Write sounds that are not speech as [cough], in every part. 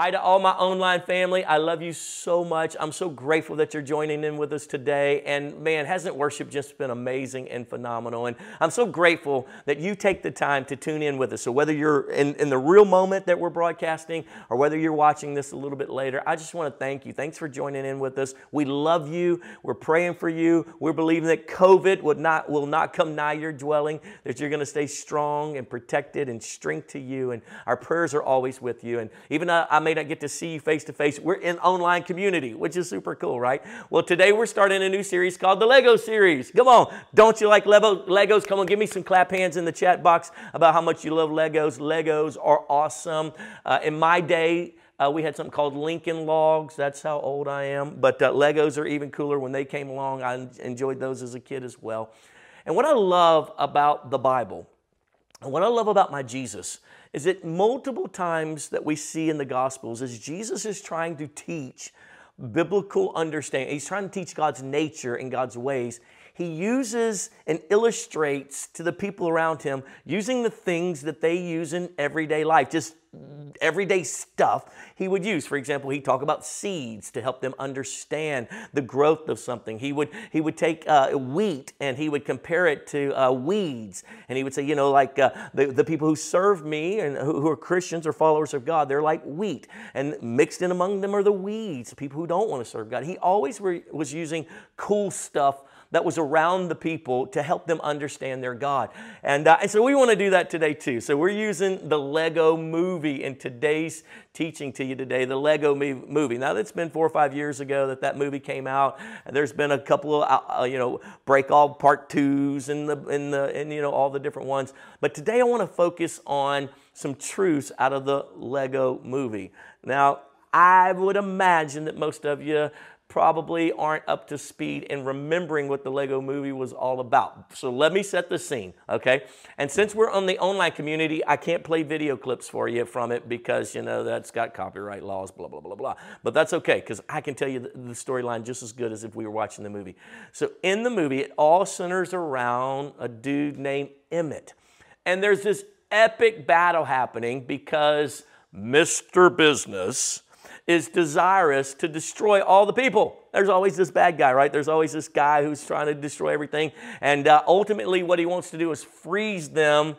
Hi to all my online family. I love you so much. I'm so grateful that you're joining in with us today. And man, hasn't worship just been amazing and phenomenal? And I'm so grateful that you take the time to tune in with us. So whether you're in, in the real moment that we're broadcasting or whether you're watching this a little bit later, I just want to thank you. Thanks for joining in with us. We love you. We're praying for you. We're believing that COVID would not, will not come nigh your dwelling, that you're going to stay strong and protected and strength to you. And our prayers are always with you. And even I, I may not get to see you face to face. We're in online community, which is super cool, right? Well, today we're starting a new series called the Lego series. Come on, don't you like Lego, Legos? Come on, give me some clap hands in the chat box about how much you love Legos. Legos are awesome. Uh, in my day, uh, we had something called Lincoln Logs. That's how old I am. But uh, Legos are even cooler. When they came along, I enjoyed those as a kid as well. And what I love about the Bible, and what I love about my Jesus, is that multiple times that we see in the Gospels as Jesus is trying to teach biblical understanding, he's trying to teach God's nature and God's ways. He uses and illustrates to the people around him using the things that they use in everyday life, just everyday stuff he would use. For example, he'd talk about seeds to help them understand the growth of something. He would, he would take uh, wheat and he would compare it to uh, weeds. And he would say, you know, like uh, the, the people who serve me and who, who are Christians or followers of God, they're like wheat. And mixed in among them are the weeds, people who don't want to serve God. He always was using cool stuff that was around the people to help them understand their God. And, uh, and so we want to do that today too. So we're using the Lego movie in today's teaching to you today, the Lego movie. Now, it's been four or five years ago that that movie came out. And there's been a couple of, uh, uh, you know, break all part twos and the, and the, and, you know, all the different ones. But today I want to focus on some truths out of the Lego movie. Now, I would imagine that most of you probably aren't up to speed in remembering what the Lego movie was all about. So let me set the scene, okay? And since we're on the online community, I can't play video clips for you from it because, you know, that's got copyright laws, blah, blah, blah, blah. But that's okay because I can tell you the, the storyline just as good as if we were watching the movie. So in the movie, it all centers around a dude named Emmett. And there's this epic battle happening because Mr. Business is desirous to destroy all the people. There's always this bad guy, right? There's always this guy who's trying to destroy everything. And uh, ultimately, what he wants to do is freeze them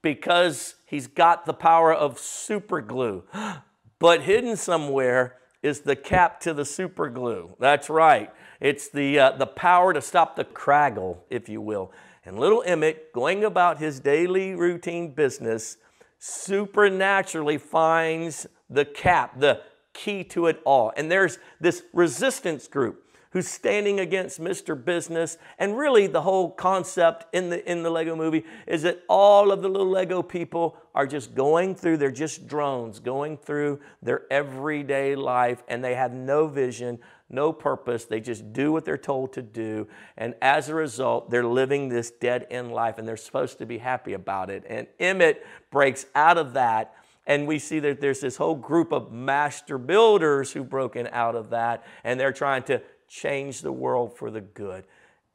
because he's got the power of super glue. [gasps] But hidden somewhere is the cap to the super glue. That's right. It's the, uh, the power to stop the Kragle, if you will. And little Emmett, going about his daily routine business, supernaturally finds the cap, the key to it all. And there's this resistance group who's standing against Mr. Business. And really, the whole concept in the, in the Lego movie is that all of the little Lego people are just going through, they're just drones going through their everyday life, and they have no vision, no purpose. They just do what they're told to do. And as a result, they're living this dead end life, and they're supposed to be happy about it. And Emmett breaks out of that and we see that there's this whole group of master builders who've broken out of that, and they're trying to change the world for the good.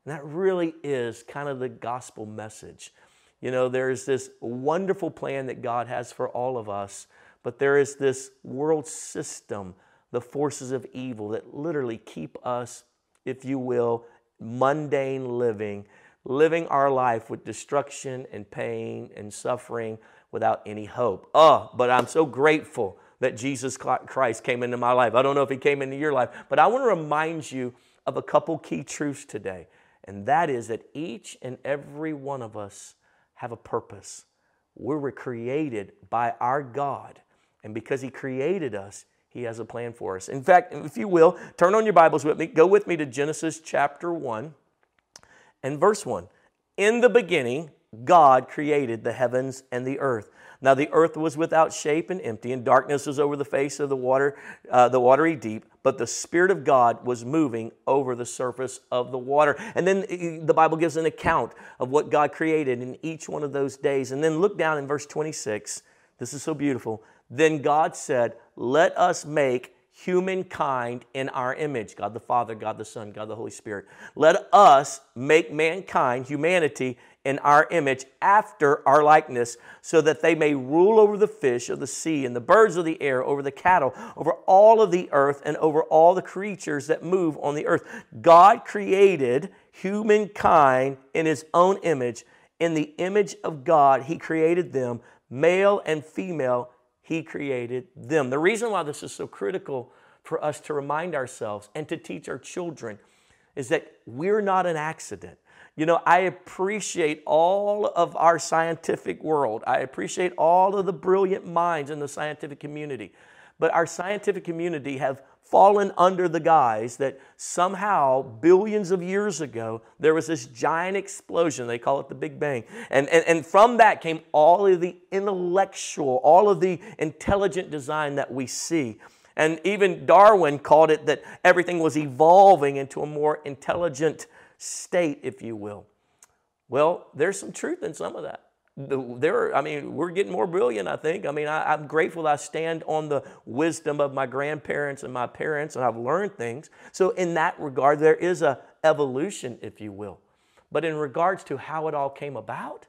And that really is kind of the gospel message. You know, there's this wonderful plan that God has for all of us, but there is this world system, the forces of evil that literally keep us, if you will, mundane living, living our life with destruction and pain and suffering without any hope. Oh, but I'm so grateful that Jesus Christ came into my life. I don't know if he came into your life, but I want to remind you of a couple key truths today. And that is that each and every one of us have a purpose. We were created by our God. And because he created us, he has a plan for us. In fact, if you will, turn on your Bibles with me. Go with me to Genesis chapter 1 and verse 1. In the beginning, God created the heavens and the earth. Now the earth was without shape and empty, and darkness was over the face of the water, uh, the watery deep. But the Spirit of God was moving over the surface of the water. And then uh, the Bible gives an account of what God created in each one of those days. And then look down in verse 26. This is so beautiful. Then God said, "Let us make humankind in our image God the Father, God the Son, God the Holy Spirit. Let us make mankind, humanity, in our image after our likeness, so that they may rule over the fish of the sea and the birds of the air, over the cattle, over all of the earth, and over all the creatures that move on the earth. God created humankind in his own image. In the image of God, he created them, male and female, he created them. The reason why this is so critical for us to remind ourselves and to teach our children is that we're not an accident. You know, I appreciate all of our scientific world. I appreciate all of the brilliant minds in the scientific community. But our scientific community have fallen under the guise that somehow billions of years ago there was this giant explosion they call it the big bang and, and, and from that came all of the intellectual all of the intelligent design that we see and even Darwin called it that everything was evolving into a more intelligent state, if you will. Well, there's some truth in some of that. There, I mean, we're getting more brilliant, I think. I mean, I, am grateful I stand on the wisdom of my grandparents and my parents, and I've learned things. So, in that regard, there is a evolution, if you will. But in regards to how it all came about,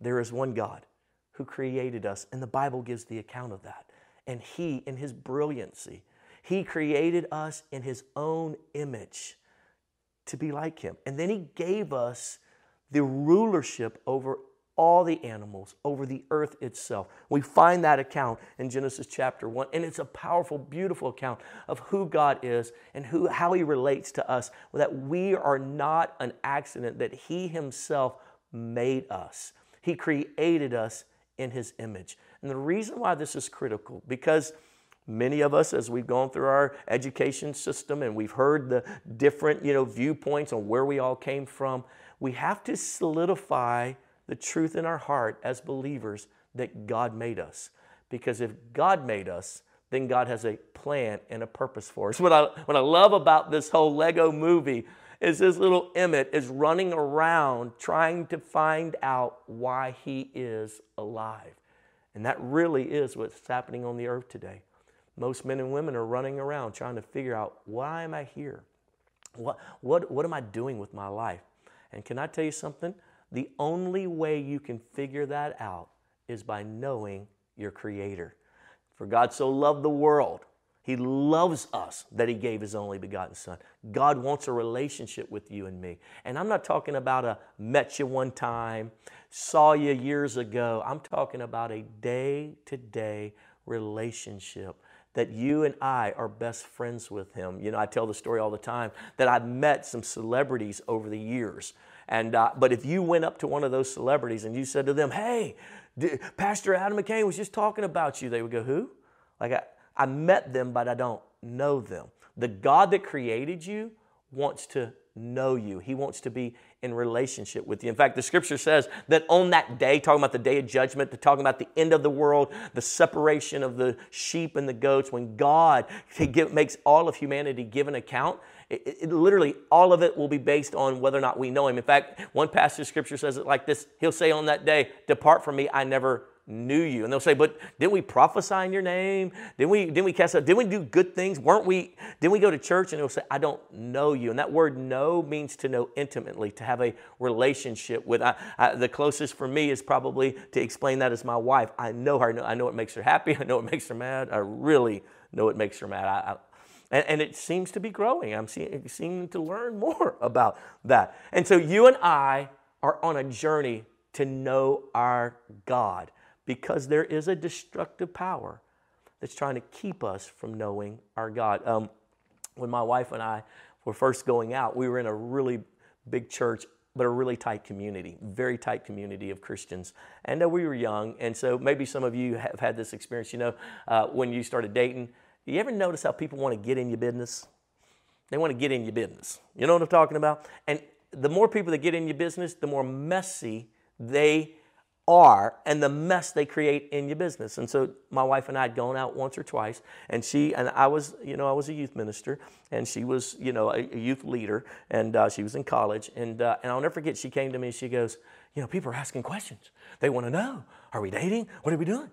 there is one God who created us, and the Bible gives the account of that. And He, in His brilliancy, He created us in His own image to be like Him. And then He gave us the rulership over all the animals, over the earth itself. We find that account in Genesis chapter 1, and it's a powerful, beautiful account of who God is and who, how He relates to us, that we are not an accident, that He Himself made us. He created us in His image. And the reason why this is critical, because many of us, as we've gone through our education system and we've heard the different you know, viewpoints on where we all came from, we have to solidify the truth in our heart as believers that God made us. Because if God made us, then God has a plan and a purpose for us. What I, what I love about this whole Lego movie is this little Emmett is running around trying to find out why he is alive. And that really is what's happening on the earth today. Most men and women are running around trying to figure out why am I here? What, what, what am I doing with my life? And can I tell you something? The only way you can figure that out is by knowing your Creator. For God so loved the world he loves us that He gave His only begotten Son. God wants a relationship with you and me. And I'm not talking about a met you one time, saw you years ago. I'm talking about a day to day relationship that you and I are best friends with Him. You know, I tell the story all the time that I've met some celebrities over the years. And, uh, but if you went up to one of those celebrities and you said to them, hey, Pastor Adam McCain was just talking about you, they would go, who? Like, I, I met them, but I don't know them. The God that created you wants to know you. He wants to be in relationship with you. In fact, the scripture says that on that day, talking about the day of judgment, talking about the end of the world, the separation of the sheep and the goats, when God [laughs] makes all of humanity give an account, it, it, literally all of it will be based on whether or not we know Him. In fact, one passage of scripture says it like this He'll say on that day, Depart from me, I never knew you. And they'll say, but didn't we prophesy in your name? Didn't we, didn't we cast out? Didn't we do good things? Weren't we, didn't we go to church? And they'll say, I don't know you. And that word know means to know intimately, to have a relationship with. I, I, the closest for me is probably to explain that as my wife. I know her. I know, I know what makes her happy. [laughs] I know what makes her mad. I really know what makes her mad. I, and, and, it seems to be growing. I'm seeing, seeming to learn [laughs] more about that. And so you and I are on a journey to know our God because there is a destructive power that's trying to keep us from knowing our God. Um, when my wife and I were first going out, we were in a really big church, but a really tight community, very tight community of Christians. And uh, we were young, and so maybe some of you have had this experience. You know, uh, when you started dating, you ever notice how people want to get in your business? They want to get in your business. You know what I'm talking about? And the more people that get in your business, the more messy they are and the mess they create in your business. And so my wife and I had gone out once or twice, and she and I was, you know, I was a youth minister, and she was, you know, a, a youth leader, and uh, she was in college, and uh, and I'll never forget. She came to me, and she goes, you know, people are asking questions. They want to know, are we dating? What are we doing?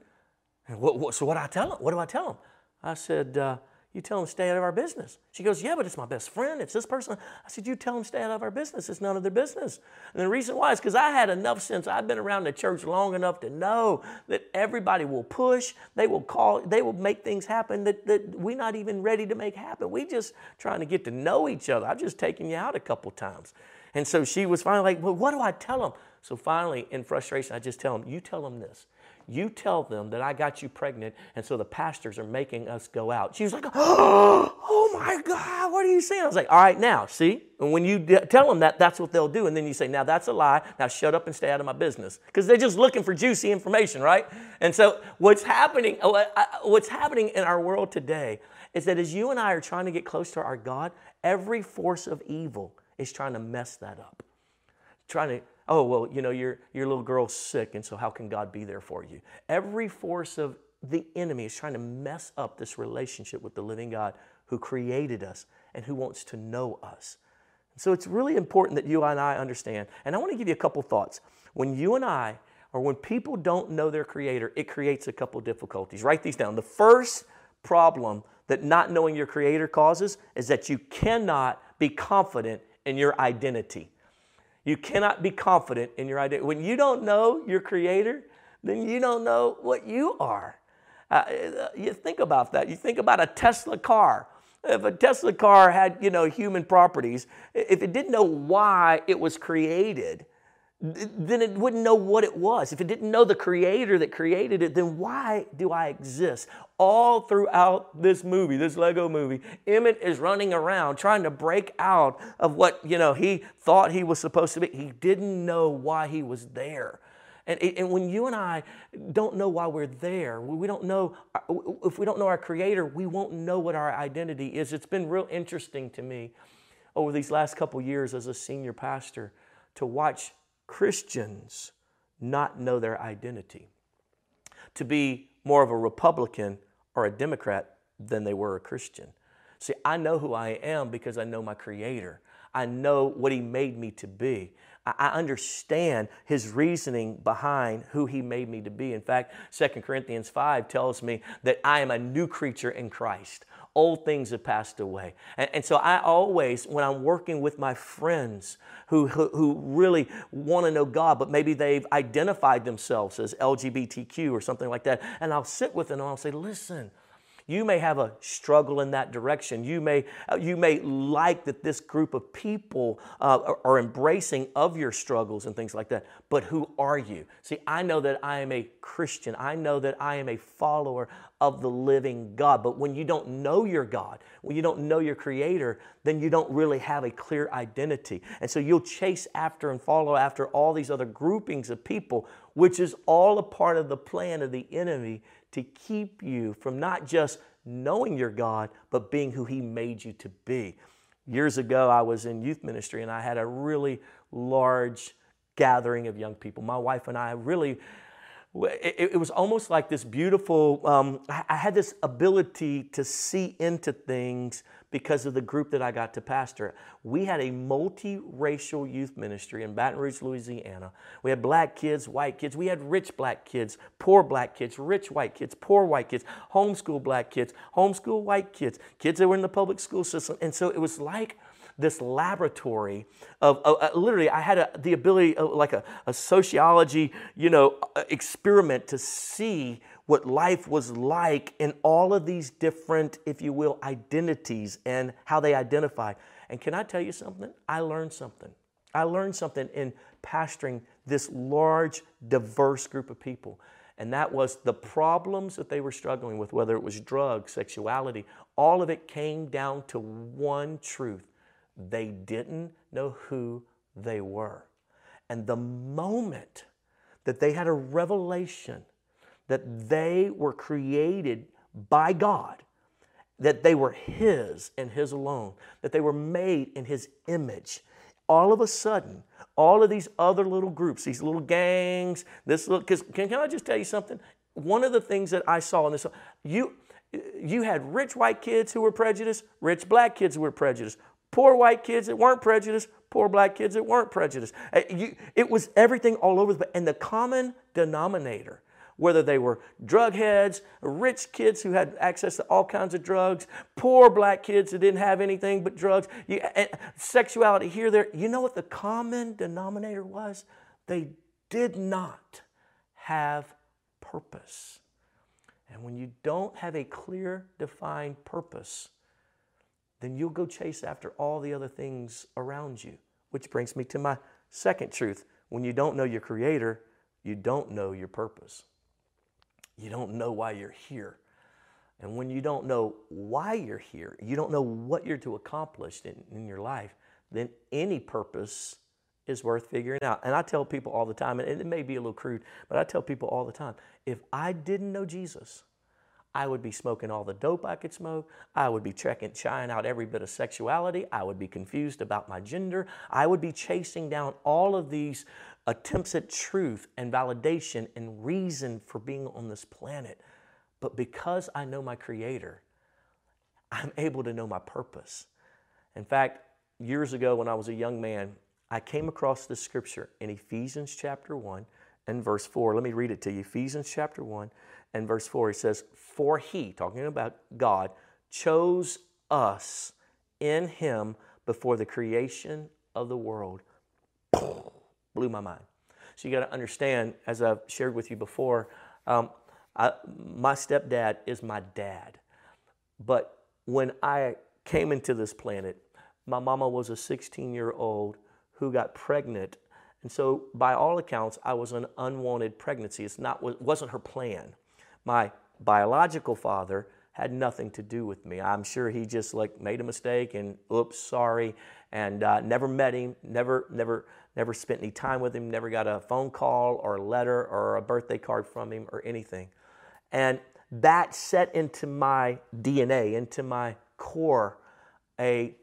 And what, what, so what I tell them? What do I tell them? I said, uh, you tell them stay out of our business. She goes, Yeah, but it's my best friend. It's this person. I said, You tell them stay out of our business. It's none of their business. And the reason why is because I had enough sense. I've been around the church long enough to know that everybody will push, they will call, they will make things happen that, that we're not even ready to make happen. We just trying to get to know each other. I've just taken you out a couple times. And so she was finally like, Well, what do I tell them? So finally, in frustration, I just tell them, You tell them this. You tell them that I got you pregnant, and so the pastors are making us go out. She was like, [gasps] Oh my God, what are you saying? I was like, All right, now, see? And when you d- tell them that, that's what they'll do. And then you say, Now that's a lie. Now shut up and stay out of my business. Because they're just looking for juicy information, right? And so what's happening, oh, what's happening in our world today is that as you and I are trying to get close to our God, every force of evil is trying to mess that up. Trying to oh, well, you know, your, your little girl's sick, and so how can God be there for you? Every force of the enemy is trying to mess up this relationship with the living God who created us and who wants to know us. So it's really important that you and I understand. And I want to give you a couple thoughts. When you and I, or when people don't know their creator, it creates a couple difficulties. Write these down. The first problem that not knowing your creator causes is that you cannot be confident in your identity. You cannot be confident in your identity. When you don't know your creator, then you don't know what you are. Uh, you think about that. You think about a Tesla car. If a Tesla car had, you know, human properties, if it didn't know why it was created, then it wouldn't know what it was. If it didn't know the creator that created it, then why do I exist? All throughout this movie, this Lego movie, Emmett is running around trying to break out of what, you know, he thought he was supposed to be. He didn't know why he was there. And, and when you and I don't know why we're there, we don't know, if we don't know our creator, we won't know what our identity is. It's been real interesting to me over these last couple years as a senior pastor to watch Christians not know their identity, to be more of a Republican or a Democrat than they were a Christian. See, I know who I am because I know my Creator. I know what He made me to be. I understand His reasoning behind who He made me to be. In fact, 2 Corinthians 5 tells me that I am a new creature in Christ old things have passed away. And, and, so I always, when I'm working with my friends who, who, who really want to know God, but maybe they've identified themselves as LGBTQ or something like that, and I'll sit with them and I'll say, listen, you may have a struggle in that direction. You may, uh, you may like that this group of people uh, are, are embracing of your struggles and things like that. But who are you? See, I know that I am a Christian. I know that I am a follower of the living God. But when you don't know your God, when you don't know your Creator, then you don't really have a clear identity. And so you'll chase after and follow after all these other groupings of people, which is all a part of the plan of the enemy to keep you from not just knowing your God, but being who He made you to be. Years ago, I was in youth ministry and I had a really large gathering of young people. My wife and I really it, was almost like this beautiful, um, I had this ability to see into things because of the group that I got to pastor. We had a multiracial youth ministry in Baton Rouge, Louisiana. We had black kids, white kids. We had rich black kids, poor black kids, rich white kids, poor white kids, homeschool black kids, homeschool white kids, kids that were in the public school system. And so it was like this laboratory of, uh, literally, I had a, the ability, of, like a, a sociology, you know, uh, experiment to see what life was like in all of these different, if you will, identities and how they identify. And can I tell you something? I learned something. I learned something in pastoring this large, diverse group of people. And that was the problems that they were struggling with, whether it was drugs, sexuality, all of it came down to one truth they didn't know who they were. And the moment that they had a revelation that they were created by God, that they were His and His alone, that they were made in His image, all of a sudden, all of these other little groups, these little gangs, this little, because can, can I just tell you something? One of the things that I saw in this, you, you had rich white kids who were prejudiced, rich black kids who were prejudiced, poor white kids that weren't prejudiced, poor black kids that weren't prejudiced. Uh, it was everything all over. The place. And the common denominator whether they were drug heads, rich kids who had access to all kinds of drugs, poor black kids who didn't have anything but drugs, you, sexuality here, there. You know what the common denominator was? They did not have purpose. And when you don't have a clear, defined purpose, then you'll go chase after all the other things around you. Which brings me to my second truth. When you don't know your Creator, you don't know your purpose. You don't know why you're here. And when you don't know why you're here, you don't know what you're to accomplish in, in your life, then any purpose is worth figuring out. And I tell people all the time, and it may be a little crude, but I tell people all the time if I didn't know Jesus, I would be smoking all the dope I could smoke. I would be checking, trying out every bit of sexuality. I would be confused about my gender. I would be chasing down all of these attempts at truth and validation and reason for being on this planet. But because I know my Creator, I'm able to know my purpose. In fact, years ago when I was a young man, I came across this scripture in Ephesians chapter 1 and verse 4. Let me read it to you. Ephesians chapter 1 and verse 4. He says, For he, talking about God, chose us in him before the creation of the world. Blew my mind. So you got to understand, as I've shared with you before, um, I, my stepdad is my dad. But when I came into this planet, my mama was a 16 year old who got pregnant. And so, by all accounts, I was an unwanted pregnancy. It's not, wasn't her plan. My biological father had nothing to do with me. I'm sure he just like made a mistake and oops, sorry, and uh, never met him, never, never, never spent any time with him, never got a phone call or a letter or a birthday card from him or anything. And that set into my DNA, into my core, a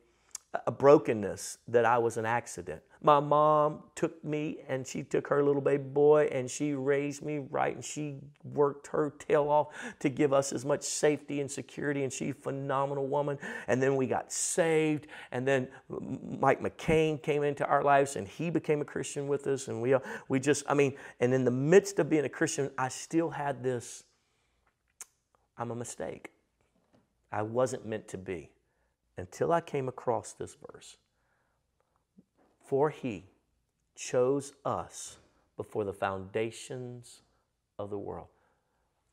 a brokenness that I was an accident. My mom took me and she took her little baby boy and she raised me right and she worked her tail off to give us as much safety and security and she's a phenomenal woman. And then we got saved and then Mike McCain came into our lives and he became a Christian with us and we, we just, I mean, and in the midst of being a Christian, I still had this, I'm a mistake. I wasn't meant to be until I came across this verse. For he chose us before the foundations of the world.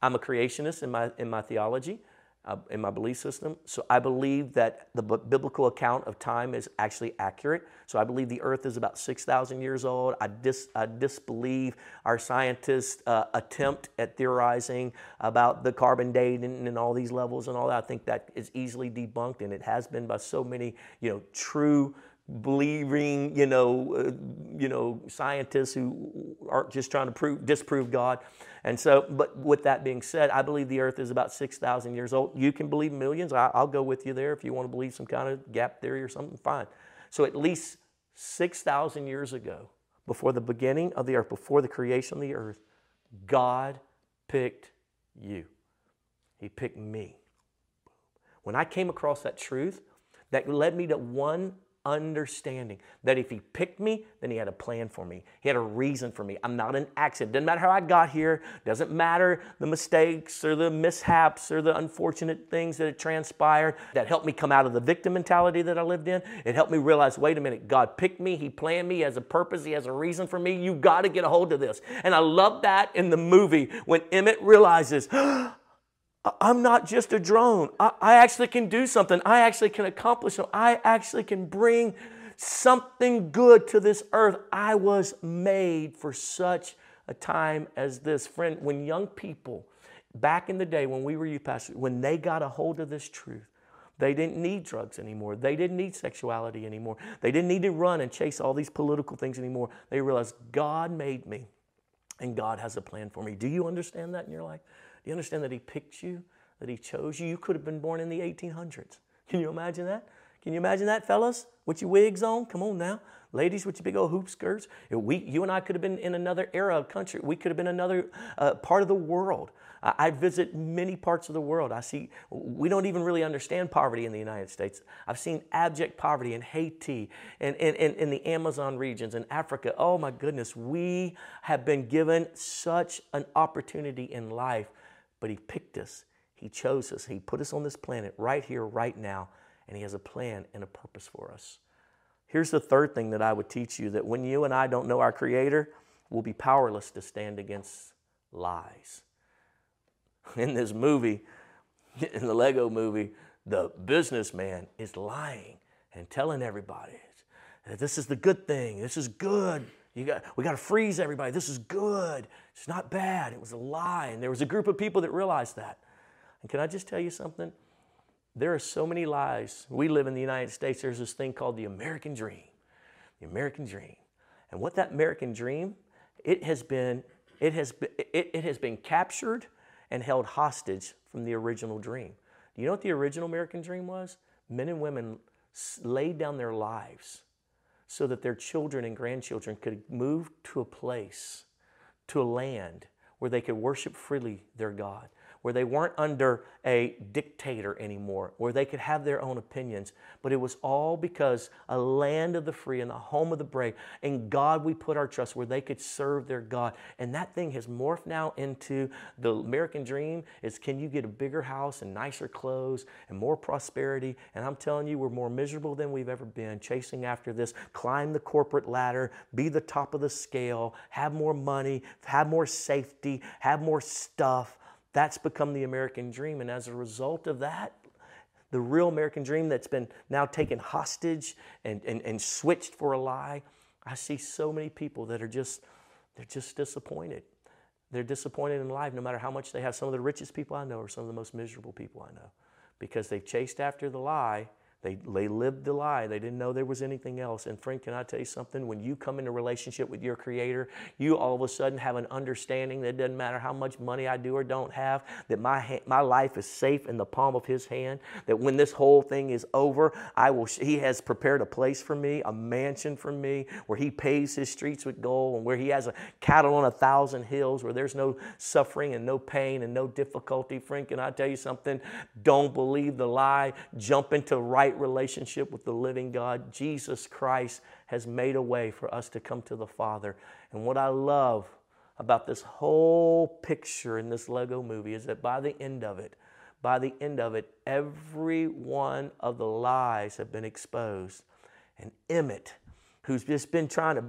I'm a creationist in my, in my theology uh, in my belief system. So I believe that the biblical account of time is actually accurate. So I believe the earth is about 6,000 years old. I, dis, I disbelieve our scientists' uh, attempt at theorizing about the carbon dating and all these levels and all that. I think that is easily debunked, and it has been by so many, you know, true believing, you know, uh, you know, scientists who aren't just trying to prove, disprove God. And so, but with that being said, I believe the earth is about 6,000 years old. You can believe millions. I, will go with you there. If you want to believe some kind of gap theory or something, fine. So at least 6,000 years ago, before the beginning of the earth, before the creation of the earth, God picked you. He picked me. When I came across that truth, that led me to one understanding that if he picked me, then he had a plan for me. He had a reason for me. I'm not an accident. Doesn't matter how I got here. Doesn't matter the mistakes or the mishaps or the unfortunate things that had transpired that helped me come out of the victim mentality that I lived in. It helped me realize, wait a minute, God picked me. He planned me. He has a purpose. He has a reason for me. You've got to get a hold of this. And I love that in the movie when Emmett realizes, [gasps] I'm not just a drone. I, I, actually can do something. I actually can accomplish something. I actually can bring something good to this earth. I was made for such a time as this. Friend, when young people, back in the day when we were youth pastors, when they got a hold of this truth, they didn't need drugs anymore. They didn't need sexuality anymore. They didn't need to run and chase all these political things anymore. They realized God made me and God has a plan for me. Do you understand that in your life? Do you understand that He picked you, that He chose you? You could have been born in the 1800s. Can you imagine that? Can you imagine that, fellas? With your wigs on? Come on now. Ladies with your big old hoop skirts. We, you and I could have been in another era of country. We could have been another uh, part of the world. I visit many parts of the world. I see, we don't even really understand poverty in the United States. I've seen abject poverty in Haiti and in, in, in, the Amazon regions in Africa. Oh my goodness, we have been given such an opportunity in life, but He picked us, He chose us, He put us on this planet right here, right now, and He has a plan and a purpose for us. Here's the third thing that I would teach you that when you and I don't know our Creator, we'll be powerless to stand against lies. [laughs] In this movie, [laughs] in the Lego movie, the businessman is lying and telling everybody that this is the good thing. This is good. You got, we got to freeze everybody. This is good. It's not bad. It was a lie. And there was a group of people that realized that. And can I just tell you something? There are so many lies. We live in the United States. There's this thing called the American dream. The American dream. And what that American dream, it has been, it has been, it, it has been captured and held hostage from the original dream. Do you know what the original American dream was? Men and women laid down their lives so that their children and grandchildren could move to a place, to a land where they could worship freely their God where they weren't under a dictator anymore, where they could have their own opinions. But it was all because a land of the free and the home of the brave. In God we put our trust, where they could serve their God. And that thing has morphed now into the American dream is can you get a bigger house and nicer clothes and more prosperity? And I'm telling you, we're more miserable than we've ever been chasing after this. Climb the corporate ladder, be the top of the scale, have more money, have more safety, have more stuff that's become the American dream. And as a result of that, the real American dream that's been now taken hostage and, and, and switched for a lie, I see so many people that are just, they're just disappointed. They're disappointed in life no matter how much they have. Some of the richest people I know are some of the most miserable people I know because they've chased after the lie they, they lived the lie. They didn't know there was anything else. And friend, can I tell you something? When you come into relationship with your Creator, you all of a sudden have an understanding that it doesn't matter how much money I do or don't have, that my, my life is safe in the palm of His hand, that when this whole thing is over, I will, He has prepared a place for me, a mansion for me, where He pays His streets with gold and where He has a cattle on a thousand hills, where there's no suffering and no pain and no difficulty. Friend, can I tell you something? Don't believe the lie. Jump into right right relationship with the living God, Jesus Christ has made a way for us to come to the Father. And what I love about this whole picture in this Lego movie is that by the end of it, by the end of it, every one of the lies have been exposed. And Emmett, who's just been trying to,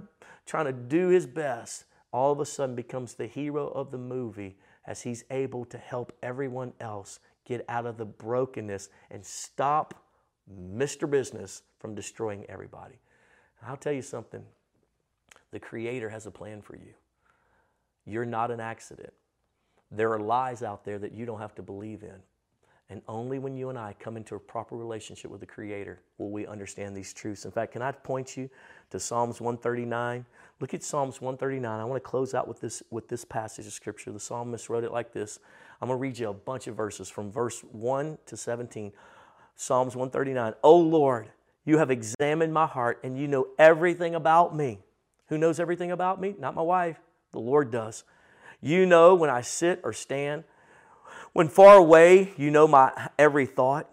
trying to do his best, all of a sudden becomes the hero of the movie as he's able to help everyone else get out of the brokenness and stop Mr. Business from destroying everybody. I'll tell you something the Creator has a plan for you. You're not an accident. There are lies out there that you don't have to believe in. And only when you and I come into a proper relationship with the Creator will we understand these truths. In fact, can I point you to Psalms 139? Look at Psalms 139. I want to close out with this, with this passage of Scripture. The psalmist wrote it like this. I'm going to read you a bunch of verses from verse 1 to 17. Psalms 139. Oh Lord, you have examined my heart and you know everything about me. Who knows everything about me? Not my wife. The Lord does. You know when I sit or stand. When far away, you know my every thought.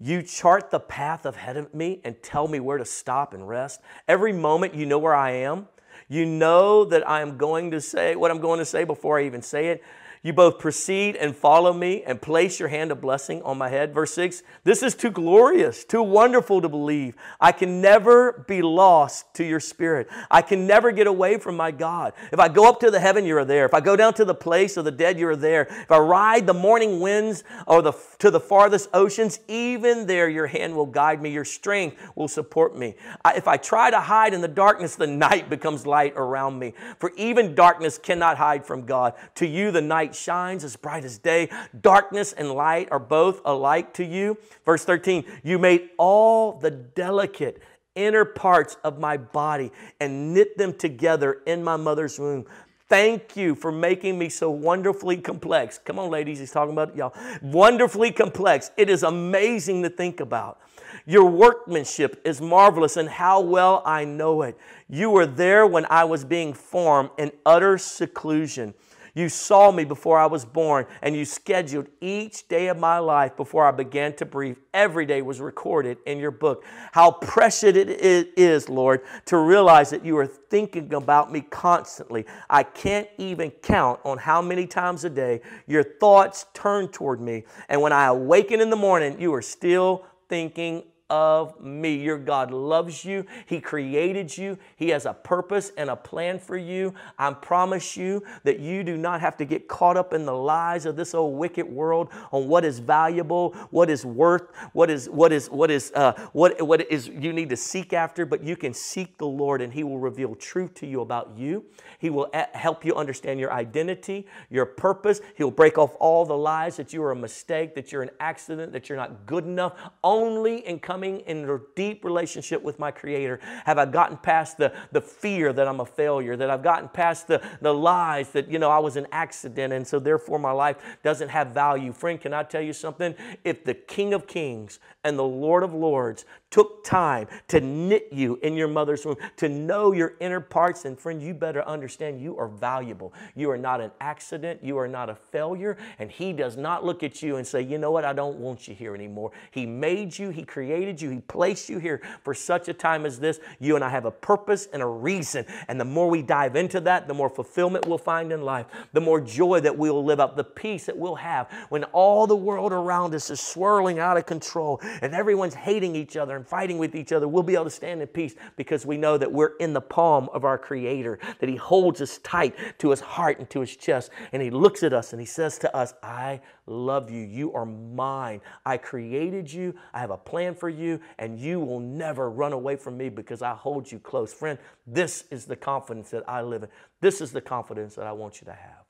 You chart the path ahead of me and tell me where to stop and rest. Every moment, you know where I am. You know that I am going to say what I'm going to say before I even say it. You both proceed and follow me and place your hand of blessing on my head. Verse 6 This is too glorious, too wonderful to believe. I can never be lost to your spirit. I can never get away from my God. If I go up to the heaven, you are there. If I go down to the place of the dead, you are there. If I ride the morning winds or the, to the farthest oceans, even there your hand will guide me. Your strength will support me. I, if I try to hide in the darkness, the night becomes light around me. For even darkness cannot hide from God. To you, the night shines as bright as day. Darkness and light are both alike to you. Verse 13, you made all the delicate inner parts of my body and knit them together in my mother's womb. Thank you for making me so wonderfully complex. Come on, ladies, he's talking about y'all. Wonderfully complex. It is amazing to think about. Your workmanship is marvelous, and how well I know it. You were there when I was being formed in utter seclusion. You saw me before I was born, and you scheduled each day of my life before I began to breathe. Every day was recorded in your book. How precious it is, Lord, to realize that you are thinking about me constantly. I can't even count on how many times a day your thoughts turn toward me. And when I awaken in the morning, you are still thinking of me. Your God loves you. He created you. He has a purpose and a plan for you. I promise you that you do not have to get caught up in the lies of this old wicked world on what is valuable, what is worth, what is what is what is uh, what what is you need to seek after. But you can seek the Lord, and He will reveal truth to you about you. He will help you understand your identity, your purpose. He'll break off all the lies that you are a mistake, that you're an accident, that you're not good enough. Only in coming in a deep relationship with my Creator have I gotten past the, the fear that I'm a failure, that I've gotten past the, the lies that, you know, I was an accident and so therefore my life doesn't have value. Friend, can I tell you something? If the King of Kings and the Lord of Lords took time to knit you in your mother's womb, to know your inner parts. And friend, you better understand you are valuable. You are not an accident. You are not a failure. And He does not look at you and say, you know what, I don't want you here anymore. He made you, He created you, He placed you here for such a time as this. You and I have a purpose and a reason. And the more we dive into that, the more fulfillment we'll find in life, the more joy that we'll live out, the peace that we'll have when all the world around us is swirling out of control and everyone's hating each other fighting with each other, we'll be able to stand in peace because we know that we're in the palm of our Creator, that He holds us tight to His heart and to His chest, and He looks at us and He says to us, I love you. You are mine. I created you. I have a plan for you, and you will never run away from me because I hold you close. Friend, this is the confidence that I live in. This is the confidence that I want you to have.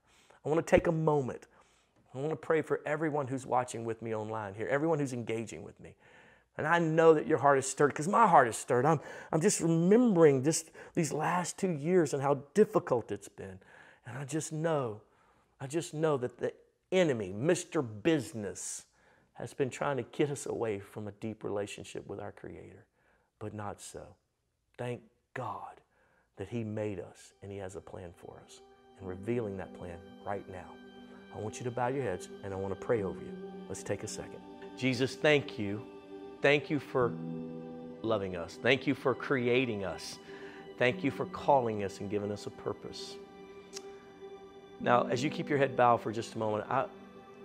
I want to take a moment. I want to pray for everyone who's watching with me online here, everyone who's engaging with me. And I know that your heart is stirred because my heart is stirred. I'm, I'm just remembering just these last two years and how difficult it's been. And I just know, I just know that the enemy, Mr. Business, has been trying to get us away from a deep relationship with our Creator, but not so. Thank God that He made us and He has a plan for us and revealing that plan right now. I want you to bow your heads and I want to pray over you. Let's take a second. Jesus, thank you Thank you for loving us. Thank you for creating us. Thank you for calling us and giving us a purpose. Now, as you keep your head bowed for just a moment, I,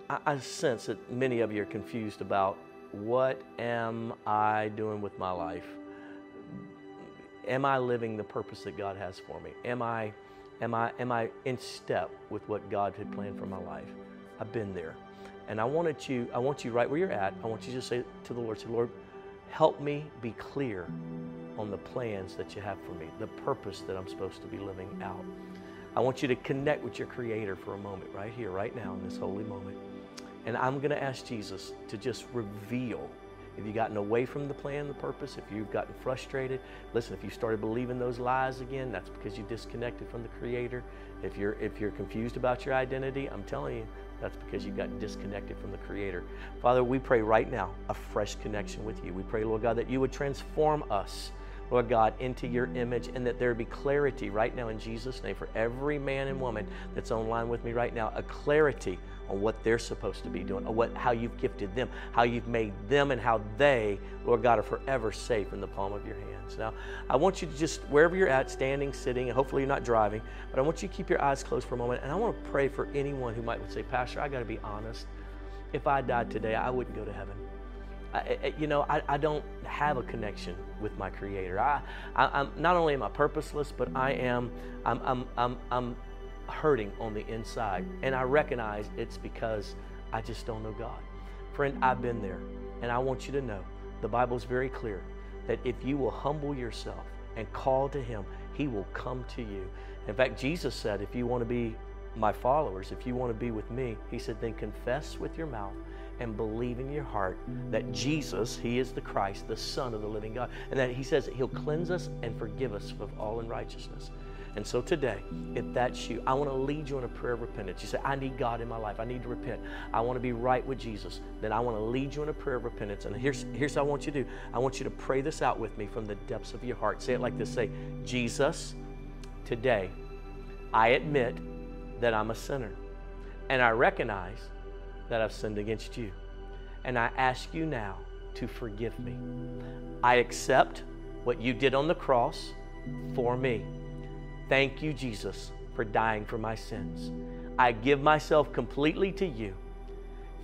I, sense that many of you are confused about what am I doing with my life? Am I living the purpose that God has for me? Am I, am I, am I in step with what God had planned for my life? I've been there. And I wanted you, I want you right where you're at, I want you to say to the Lord, say, Lord, help me be clear on the plans that you have for me, the purpose that I'm supposed to be living out. I want you to connect with your Creator for a moment, right here, right now, in this holy moment. And I'm going to ask Jesus to just reveal if you've gotten away from the plan, the purpose, if you've gotten frustrated, listen, if you started believing those lies again, that's because you disconnected from the Creator. If you're if you're confused about your identity, I'm telling you, that's because you got disconnected from the Creator. Father, we pray right now a fresh connection with you. We pray, Lord God, that you would transform us, Lord God, into your image and that there be clarity right now in Jesus' name for every man and woman that's online with me right now, a clarity on what they're supposed to be doing, or what, how you've gifted them, how you've made them, and how they, Lord God, are forever safe in the palm of your hands. Now, I want you to just, wherever you're at, standing, sitting, and hopefully you're not driving, but I want you to keep your eyes closed for a moment, and I want to pray for anyone who might say, Pastor, I got to be honest. If I died today, I wouldn't go to heaven. I, you know, I, I, don't have a connection with my Creator. I, I, am not only am I purposeless, but I am, I'm, I'm, I'm, I'm hurting on the inside. And I recognize it's because I just don't know God. Friend, I've been there. And I want you to know the Bible is very clear that if you will humble yourself and call to Him, He will come to you. In fact, Jesus said, if you want to be my followers, if you want to be with me, He said, then confess with your mouth and believe in your heart that Jesus, He is the Christ, the Son of the living God, and that He says that He'll cleanse us and forgive us of all unrighteousness. And so today, if that's you, I want to lead you in a prayer of repentance. You say, I need God in my life. I need to repent. I want to be right with Jesus. Then I want to lead you in a prayer of repentance. And here's, here's how I want you to do I want you to pray this out with me from the depths of your heart. Say it like this Say, Jesus, today, I admit that I'm a sinner. And I recognize that I've sinned against you. And I ask you now to forgive me. I accept what you did on the cross for me. Thank you, Jesus, for dying for my sins. I give myself completely to you.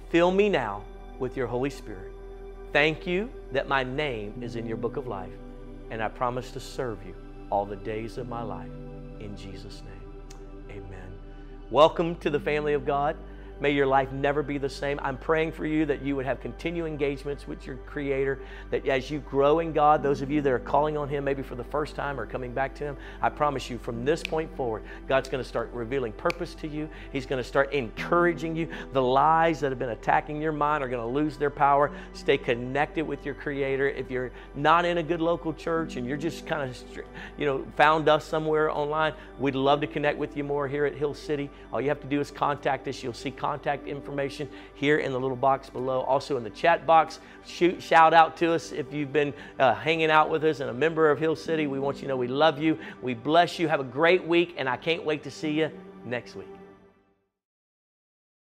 Fill me now with your Holy Spirit. Thank you that my name is in your book of life, and I promise to serve you all the days of my life. In Jesus' name, amen. Welcome to the family of God. May your life never be the same. I'm praying for you that you would have continued engagements with your Creator, that as you grow in God, those of you that are calling on Him maybe for the first time or coming back to Him, I promise you from this point forward, God's going to start revealing purpose to you. He's going to start encouraging you. The lies that have been attacking your mind are going to lose their power. Stay connected with your Creator. If you're not in a good local church and you're just kind of, you know, found us somewhere online, we'd love to connect with you more here at Hill City. All you have to do is contact us. You'll see contact information here in the little box below. Also in the chat box, shoot, shout out to us if you've been uh, hanging out with us and a member of Hill City. We want you to know we love you. We bless you. Have a great week, and I can't wait to see you next week.